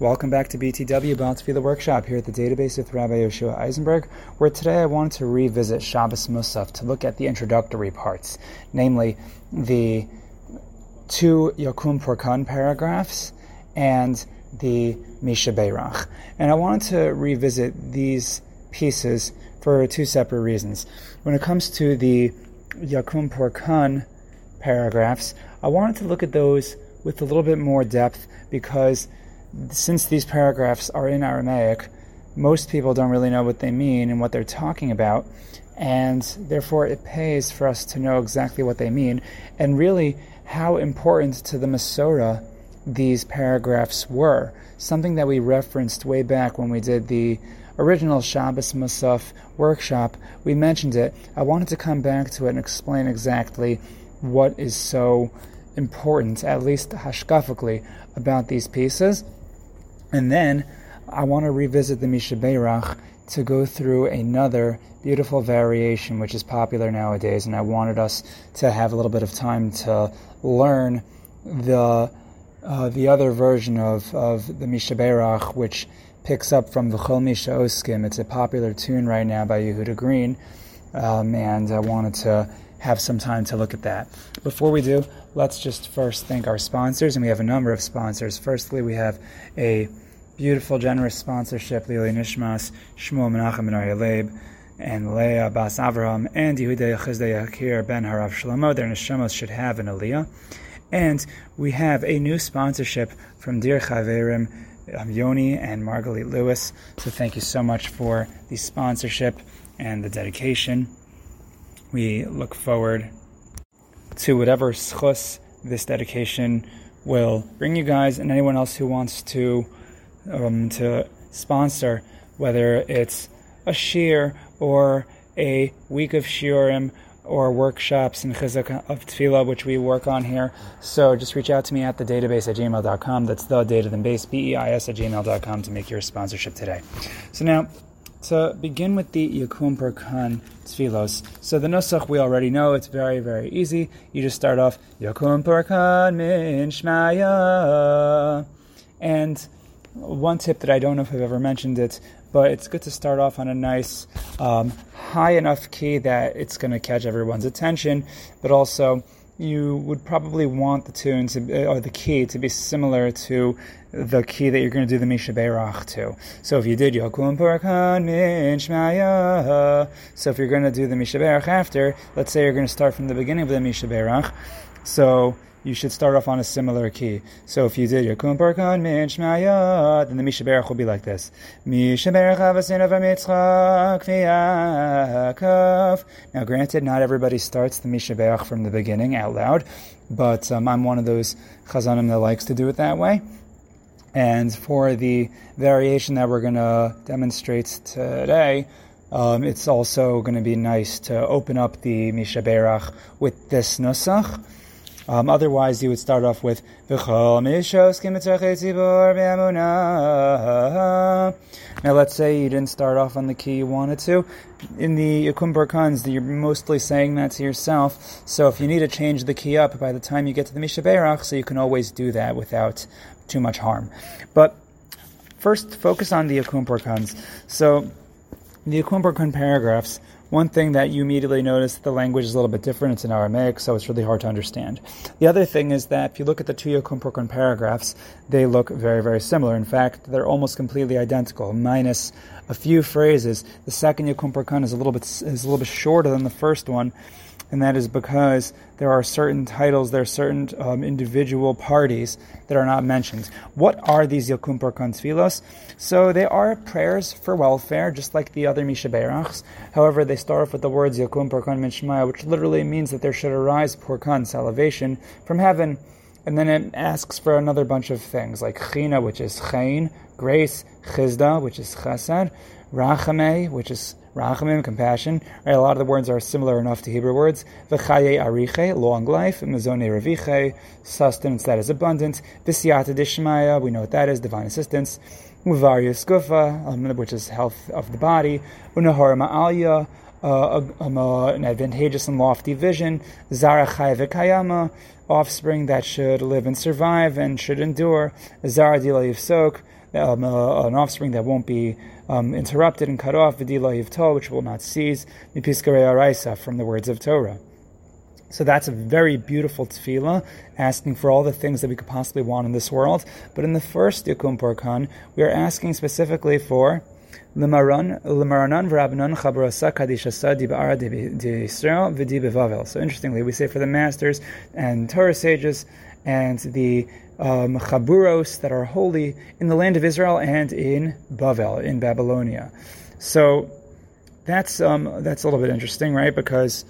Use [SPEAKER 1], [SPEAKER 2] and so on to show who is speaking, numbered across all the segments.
[SPEAKER 1] Welcome back to BTW About the Workshop here at the Data Beis with Rabbi Yoshua Eisenberg, where today I wanted to revisit Shabbos Musaf to look at the introductory parts, namely the two Yakum Purkan paragraphs and the Misha Beirach. And I wanted to revisit these pieces for two separate reasons. When it comes to the Yakum Purkan paragraphs, I wanted to look at those with a little bit more depth because since these paragraphs are in Aramaic, most people don't really know what they mean and what they're talking about, and therefore it pays for us to know exactly what they mean and really how important to the Masorah these paragraphs were. Something that we referenced way back when we did the original Shabbos Musaf workshop. We mentioned it. I wanted to come back to it and explain exactly what is so important, at least hashkafically, about these pieces. And then I want to revisit the Mishabeirach to go through another beautiful variation which is popular nowadays, and I wanted us to have a little bit of time to learn the uh, the other version of, of the Mishabeirach, which picks up from the Chol Misha Oskim. It's a popular tune right now by Yehuda Green, um, and I wanted to have some time to look at that. Before we do, let's just first thank our sponsors, and we have a number of sponsors. Firstly, we have a beautiful, generous sponsorship, Lili Nishmas, Shmuel Menachem Ben Leib, and Leah Bas Avraham, and Yehuda Yechizdei Yakir Ben Harav Shlomo. Their neshamos should have an aliyah. And we have a new sponsorship from Dear Chaverim, um, Yoni and Margalit Lewis. So thank you so much for the sponsorship and the dedication. We look forward to whatever schus this dedication will bring you guys and anyone else who wants to um, to sponsor, whether it's a shiur or a week of shiurim or workshops and chizuk of tefillah, which we work on here. So just reach out to me at the database at gmail.com. That's the data then base, B-E-I-S at gmail.com to make your sponsorship today. So now, to begin with the Yakum Purkan Tfilos. So the Nusach we already know, it's very, very easy. You just start off Yakum Purkan Min Shmaya. And one tip that I don't know if I've ever mentioned it, but it's good to start off on a nice um, high enough key that it's going to catch everyone's attention, but also you would probably want the tune to, uh, or the key to be similar to the key that you're going to do the Misha Beirach to. So if you did Yokum Parakan Min so if you're going to do the Misha Beirach after, let's say you're going to start from the beginning of the Misha Beirach, so you should start off on a similar key. So if you did Yakum Purkan Min Shmaya, then the Misha Berach will be like this. Misha Berach Avasin of Mitzchak Now granted, not everybody starts the Misha Berach from the beginning out loud, but um, I'm one of those chazanim that likes to do it that way. And for the variation that we're going to demonstrate today, um, it's also going to be nice to open up the Misha Berach with this nusach. Um, otherwise, you would start off with Now, let's say you didn't start off on the key you wanted to. In the Yakum Purkans, you're mostly saying that to yourself. So if you need to change the key up by the time you get to the Misha Beirach, so you can always do that without too much harm. But first, focus on the Yakum Purkans. So the Yakum Purkan paragraphs one thing that you immediately notice that the language is a little bit different. It's in Aramaic, so it's really hard to understand. The other thing is that if you look at the two Purkan paragraphs, they look very, very similar. In fact, they're almost completely identical, minus a few phrases. The second Purkan is a little bit is a little bit shorter than the first one and that is because there are certain titles, there are certain um, individual parties that are not mentioned. What are these Yakum Tfilos? So they are prayers for welfare, just like the other Misha Beirachs. However, they start off with the words Yakum Purkan Mishmaya, which literally means that there should arise Purkan, salvation, from heaven. And then it asks for another bunch of things, like China, which is Chain, grace, Chizda, which is Chesed, Rachame, which is Rachamim, compassion. Right, a lot of the words are similar enough to Hebrew words. V'chaye ariche, long life. Mezone reviche, sustenance that is abundant. V'siyata dishmaya, we know what that is, divine assistance. Uvarius gufa, um, which is health of the body. Unahara ma'alya, uh, um, uh, an advantageous and lofty vision. Zara v'kayama, offspring that should live and survive and should endure. Zara dila yifsok, um, uh, an offspring that won't be um, interrupted and cut off, Vidila Yivto, which will not cease, Mipiskare Araisa, from the words of Torah. So that's a very beautiful tefillah, asking for all the things that we could possibly want in this world. But in the first Yom Purkan, we are asking specifically for So interestingly, we say for the masters and Torah sages and the um, chaburos that are holy in the land of Israel and in Bavel, in Babylonia. So that's um, that's a little bit interesting, right? Because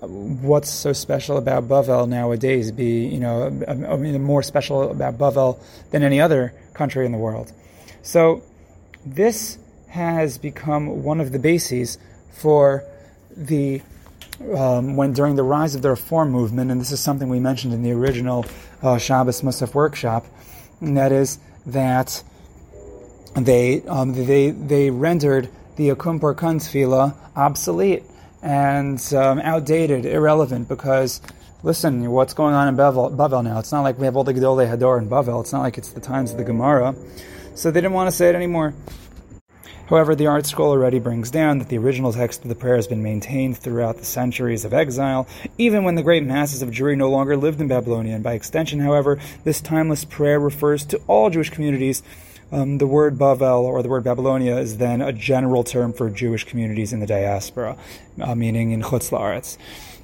[SPEAKER 1] what's so special about Bavel nowadays? Be you know, I mean, more special about Bavel than any other country in the world. So this has become one of the bases for the um, when during the rise of the reform movement, and this is something we mentioned in the original uh, Shabbos Musaf workshop, and that is that they um, they they rendered the Yakum Purkan tefillah obsolete and um, outdated, irrelevant, because listen, what's going on in Bavel, Bavel now? It's not like we have all the Gedolei Hador in Bavel. It's not like it's the times of the Gemara. So they didn't want to say it anymore. However, the ArtScroll already brings down that the original text of the prayer has been maintained throughout the centuries of exile, even when the great masses of Jewry no longer lived in Babylonia. And by extension, however, this timeless prayer refers to all Jewish communities. Um, the word Bavel or the word Babylonia is then a general term for Jewish communities in the diaspora, uh, meaning in Chutz La'aretz.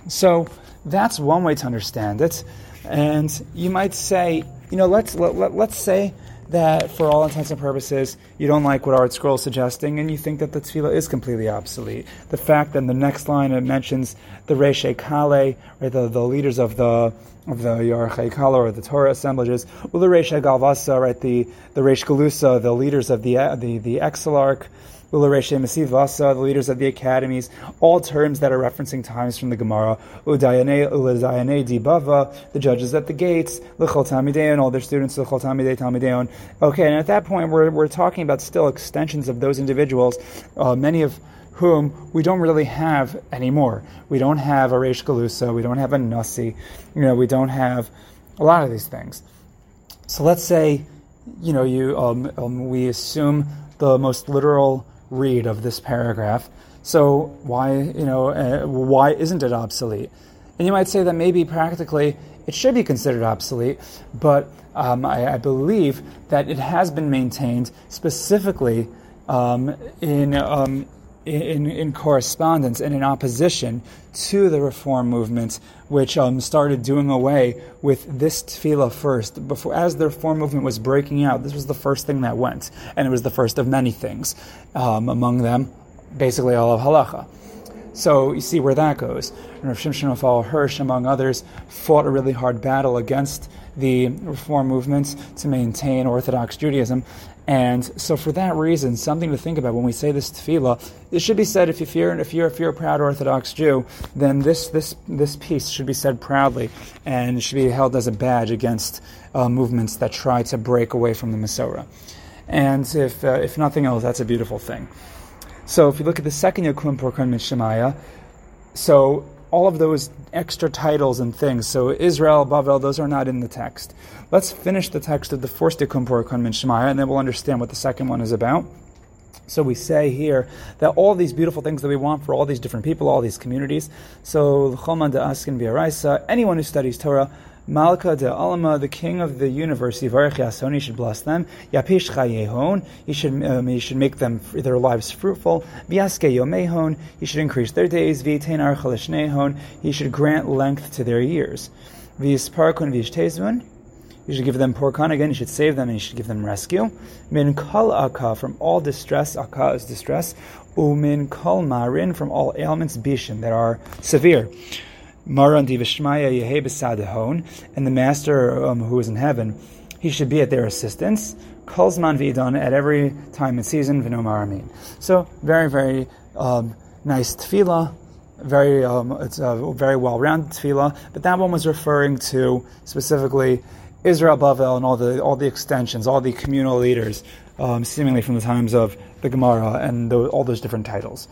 [SPEAKER 1] So that's one way to understand it. And you might say, you know, let's let, let, let's say that for all intents and purposes, you don't like what ArtScroll is suggesting, and you think that the tefillah is completely obsolete. The fact that in the next line it mentions the Reshe Kale, right, the, the leaders of the of the Yarchei Kala or the Torah assemblages, Ula Reshe Galvasa, right, the the Resh Galusa, the leaders of the the the Exilarch, Vasa, the leaders of the academies, all terms that are referencing times from the Gemara, Udayane, Uladayane Di Bava, the judges at the gates, Lechol Tamideon, all their students, Lechol Tamidei Tamideon. Okay, and at that point, we're, we're talking about still extensions of those individuals, uh, many of whom we don't really have anymore. We don't have a Reish Galusa, we don't have a Nasi, you know, we don't have a lot of these things. So let's say, you know, you um, um, we assume the most literal read of this paragraph. So why, you know, uh, why isn't it obsolete? And you might say that maybe practically it should be considered obsolete, but um, I, I, believe that it has been maintained specifically um, in um, in, in correspondence and in opposition to the reform movement, which um, started doing away with this tefillah first. Before, as the reform movement was breaking out, this was the first thing that went, and it was the first of many things. Um, among them, basically all of halacha. So you see where that goes. And Rav Shimshon Raphael Hirsch, among others, fought a really hard battle against the reform movements to maintain Orthodox Judaism. And so, for that reason, something to think about when we say this tefillah, it should be said if you're if you're if you're a proud Orthodox Jew, then this this this piece should be said proudly and should be held as a badge against uh, movements that try to break away from the Masorah. And if uh, if nothing else, that's a beautiful thing. So, if you look at the second Yakum Purkan Mishemaya, so all of those extra titles and things. So Israel, Bavel, those are not in the text. Let's finish the text of the first Tikkun Purkan Min Shemaya, and then we'll understand what the second one is about. So we say here that all these beautiful things that we want for all these different people, all these communities. So Choman de Askin Biaraisa, anyone who studies Torah, Malka de Alama, the king of the universe, Yivarech Yason, he should bless them. Yapish Chayehon, he should, um, he should make them their lives fruitful. Vyaske Yomehon, he should increase their days. Vitein Archalishnehon, he should grant length to their years. Visparkun Vishtezun, you should give them porkan again. You should save them and you should give them rescue. Min kal akka from all distress. Akka is distress. Umin kal marin from all ailments bishin that are severe. Maran divishmaya and the master um, who is in heaven, he should be at their assistance. Kalzman vidon at every time and season v'nomar amin. So very very um, nice tefillah very um, it's a very well-rounded tefillah, but that one was referring to specifically Israel Bavel and all the all the extensions, all the communal leaders, um, seemingly from the times of the Gemara and the, all those different titles.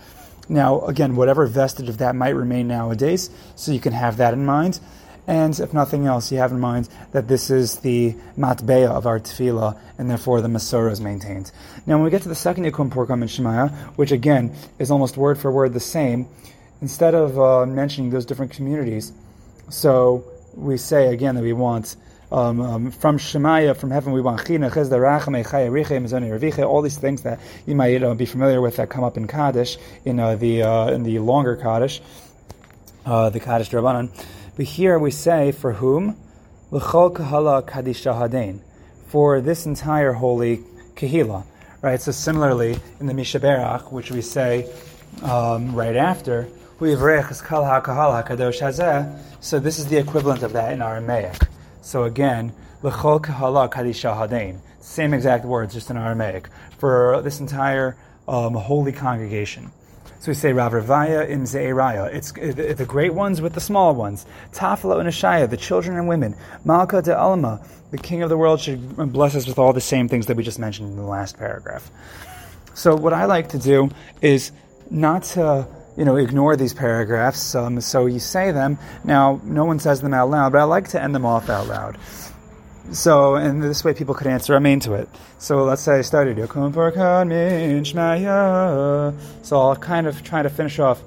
[SPEAKER 1] Now, again, whatever vestige of that might remain nowadays, so you can have that in mind. And if nothing else, you have in mind that this is the matbeya of our tefillah, and therefore the Masorah is maintained. Now, when we get to the second Yikun Purkam in Shemaya, which again is almost word for word the same, instead of uh, mentioning those different communities, so we say again that we want um, um, from Shemaya, from heaven, we want China, Chizda, Riche, Reviche, all these things that you might uh, be familiar with that come up in Kaddish, in uh, the uh, in the longer Kaddish, uh, the Kaddish Drabanan. But here we say, for whom? L'chol kahala. For this entire holy kahila. Right? So similarly, in the Mishaberach, which we say um, right after, so this is the equivalent of that in Aramaic. So again, l'chol kahala kadisha. Same exact words, just in Aramaic. For this entire um, holy congregation. So we say Rav Ravaya in Ze'eraya. It's the great ones with the small ones. Tafla and Ashaya, the children and women. Malka de Alma, the king of the world should bless us with all the same things that we just mentioned in the last paragraph. So what I like to do is not to you know, ignore these paragraphs. Um, so you say them. Now, no one says them out loud, but I like to end them off out loud. So, and this way people could answer amen to it. So let's say I started So I'll kind of try to finish off.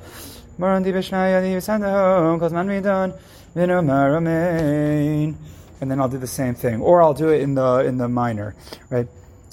[SPEAKER 1] And then I'll do the same thing. Or I'll do it in the in the minor, right?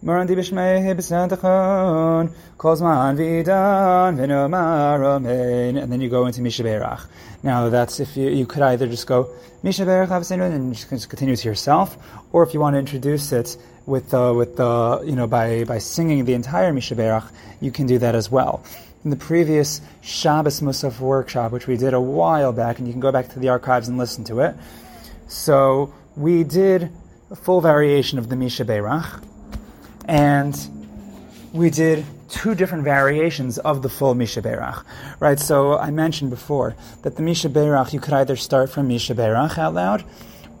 [SPEAKER 1] Marandi b'shmei b'santachon, kozman v'idan v'nomar and then you go into Mishaberach. Now that's if you, you could either just go Mishaberach and just continue to yourself, or if you want to introduce it with the, with the, you know, by, by singing the entire Mishaberach, you can do that as well. In the previous Shabbos Musaf workshop, which we did a while back, and you can go back to the archives and listen to it. So we did a full variation of the Misha Beirach, and we did two different variations of the full Misha Berach, right? So I mentioned before that the Misha Berach, you could either start from Misha Berach out loud,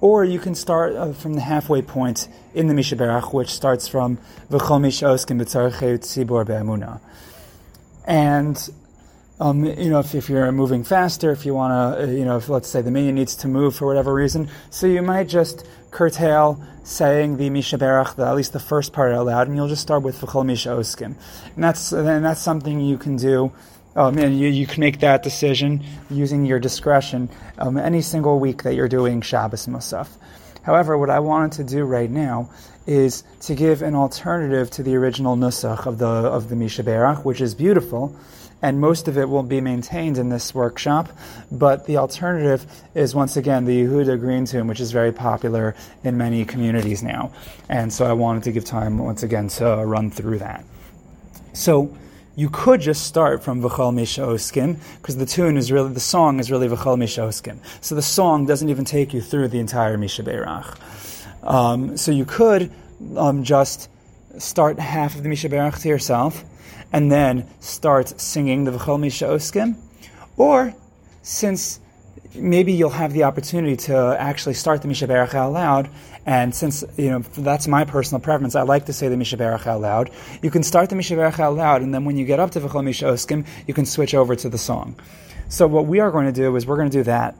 [SPEAKER 1] or you can start uh, from the halfway point in the Misha Berach, which starts from V'chol Mi SheOskim B'tzarechei Tzibor Be'amuna. And um, you know, if, if, you're moving faster, if you want to, uh, you know, if let's say the minyan needs to move for whatever reason, so you might just curtail saying the Misha Berach, the, at least the first part out loud, and you'll just start with V'chol Mi SheOskim. And that's, and that's something you can do. Um, and you, you can make that decision using your discretion um, any single week that you're doing Shabbos Musaf. However, what I wanted to do right now is to give an alternative to the original Nusach of the, of the Misha Berach, which is beautiful, and most of it will be maintained in this workshop. But the alternative is once again the Yehuda Green Tomb, which is very popular in many communities now. And so I wanted to give time once again to run through that. So you could just start from V'chol Mi SheOskim, because the tune is really, the song is really V'chol Mi SheOskim. So the song doesn't even take you through the entire Misha Beirach. Um, so you could um, just start half of the Misha Beirach to yourself, and then start singing the V'chol Misha. Or, since maybe you'll have the opportunity to actually start the Misha Berach out loud, and since you know that's my personal preference, I like to say the Misha Berach out loud. You can start the Misha Berach out loud, and then when you get up to V'chol Mi SheOskim, you can switch over to the song. So what we are going to do is we're going to do that,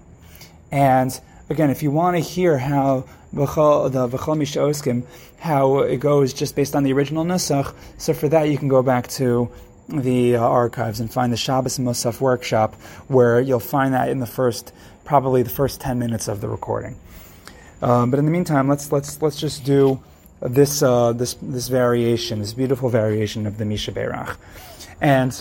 [SPEAKER 1] and again, if you want to hear how the how it goes just based on the original Nusach, so for that you can go back to the uh, archives and find the Shabbos Musaf workshop, where you'll find that in the first, probably the first ten minutes of the recording. Um, but in the meantime, let's let's let's just do this uh, this this variation, this beautiful variation of the Misha Berach, and.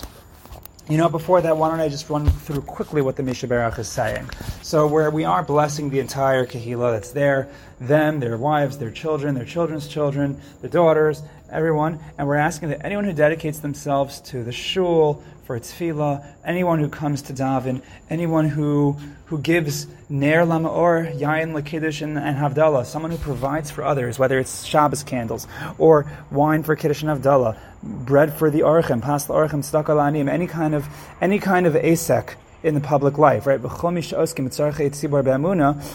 [SPEAKER 1] You know, before that, why don't I just run through quickly what the Misha Berach is saying? So, where we are blessing the entire Kehillah that's there, them, their wives, their children, their children's children, their daughters, everyone, and we're asking that anyone who dedicates themselves to the shul, for its tefillah, anyone who comes to daven, anyone who who gives ner lamaor, yain lakiddush, and, havdalah, someone who provides for others, whether it's Shabbos candles or wine for kiddush and havdalah, bread for the orchim, pas orchim, stakalanim, any kind of any kind of asek in the public life, right?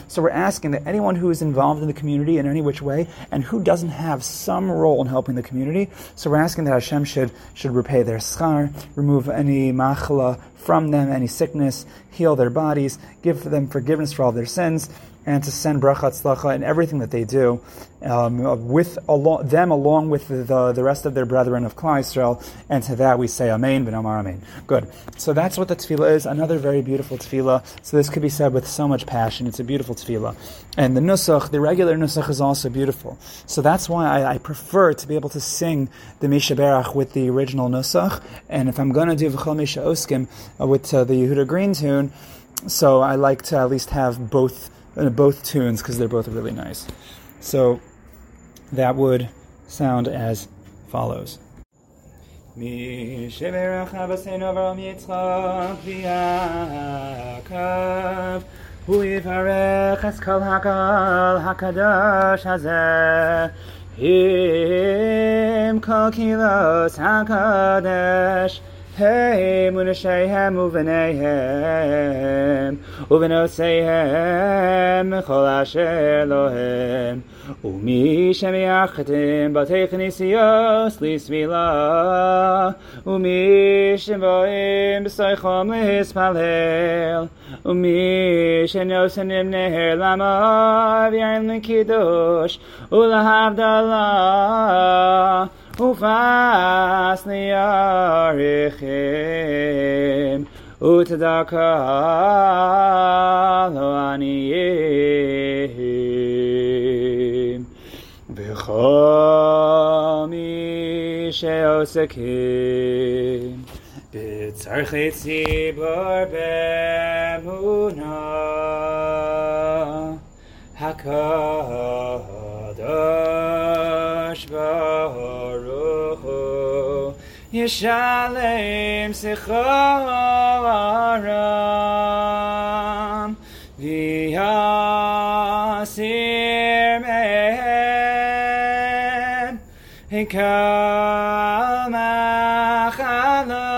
[SPEAKER 1] So we're asking that anyone who is involved in the community in any which way and who doesn't have some role in helping the community, so we're asking that Hashem should should repay their schar, remove any machla from them, any sickness, heal their bodies, give them forgiveness for all their sins, and to send bracha tzlacha in everything that they do, um, with them along with the, the rest of their brethren of Klal Yisrael. And to that we say Amen, v'nomar Amen. Good. So that's what the tefillah is. Another very beautiful tefillah. So this could be said with so much passion. It's a beautiful tefillah. And the nusach, the regular nusach, is also beautiful. So that's why I, I prefer to be able to sing the Misha Berach with the original nusach. And if I'm going to do V'chol Mi SheOskim uh, with uh, the Yehuda Green tune, so I like to at least have both both tunes because they're both really nice. So that would sound as follows. מי שברך אבותינו אברהם יצחק ויעקב הוא יברך את כל הקהל הקדוש הזה עם כל קהילות הקדש הם ונשיהם ובניהם ובנותיהם מכל אשר להם ומי שמייחדים בתי כניסיוס לסבילה ומי שבואים בסייחום להתפלל ומי שנוסנים נהר למר ויין לקידוש ולהבדלה ufas niyarichim utadaka loaniyim v'chol mi sheosekim b'tzarchei tzibor b'emunah HaKadosh Baruch Yishalem sechoram V'yasir Mehem Hikal Machala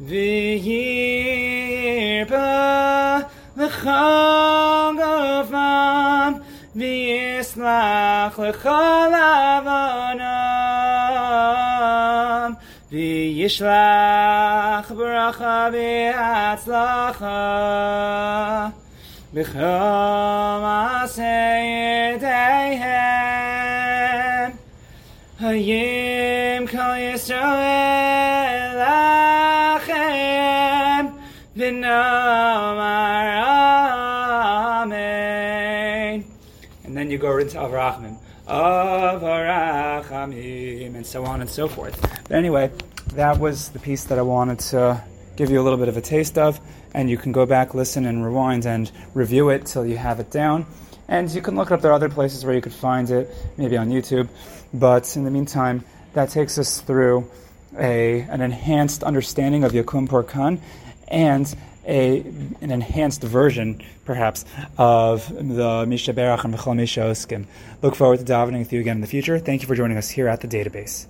[SPEAKER 1] V'yirpa V'chal Gofam V'yislach L'chol Avonon וישלח ברכה והצלחה בכל מעשה ידיהם hayim kol Yisrael lachem v'nomar amen. And then you go into Avraham, Avrachamim, and so on and so forth. But anyway, that was the piece that I wanted to give you a little bit of a taste of, and you can go back, listen, and rewind and review it till you have it down. And you can look up. There are other places where you could find it, maybe on YouTube. But in the meantime, that takes us through a, an enhanced understanding of Yakum Purkan and a, an enhanced version, perhaps, of the Misha Berach and Mechal Misha Oskim. Look forward to davening with you again in the future. Thank you for joining us here at the Data Beis.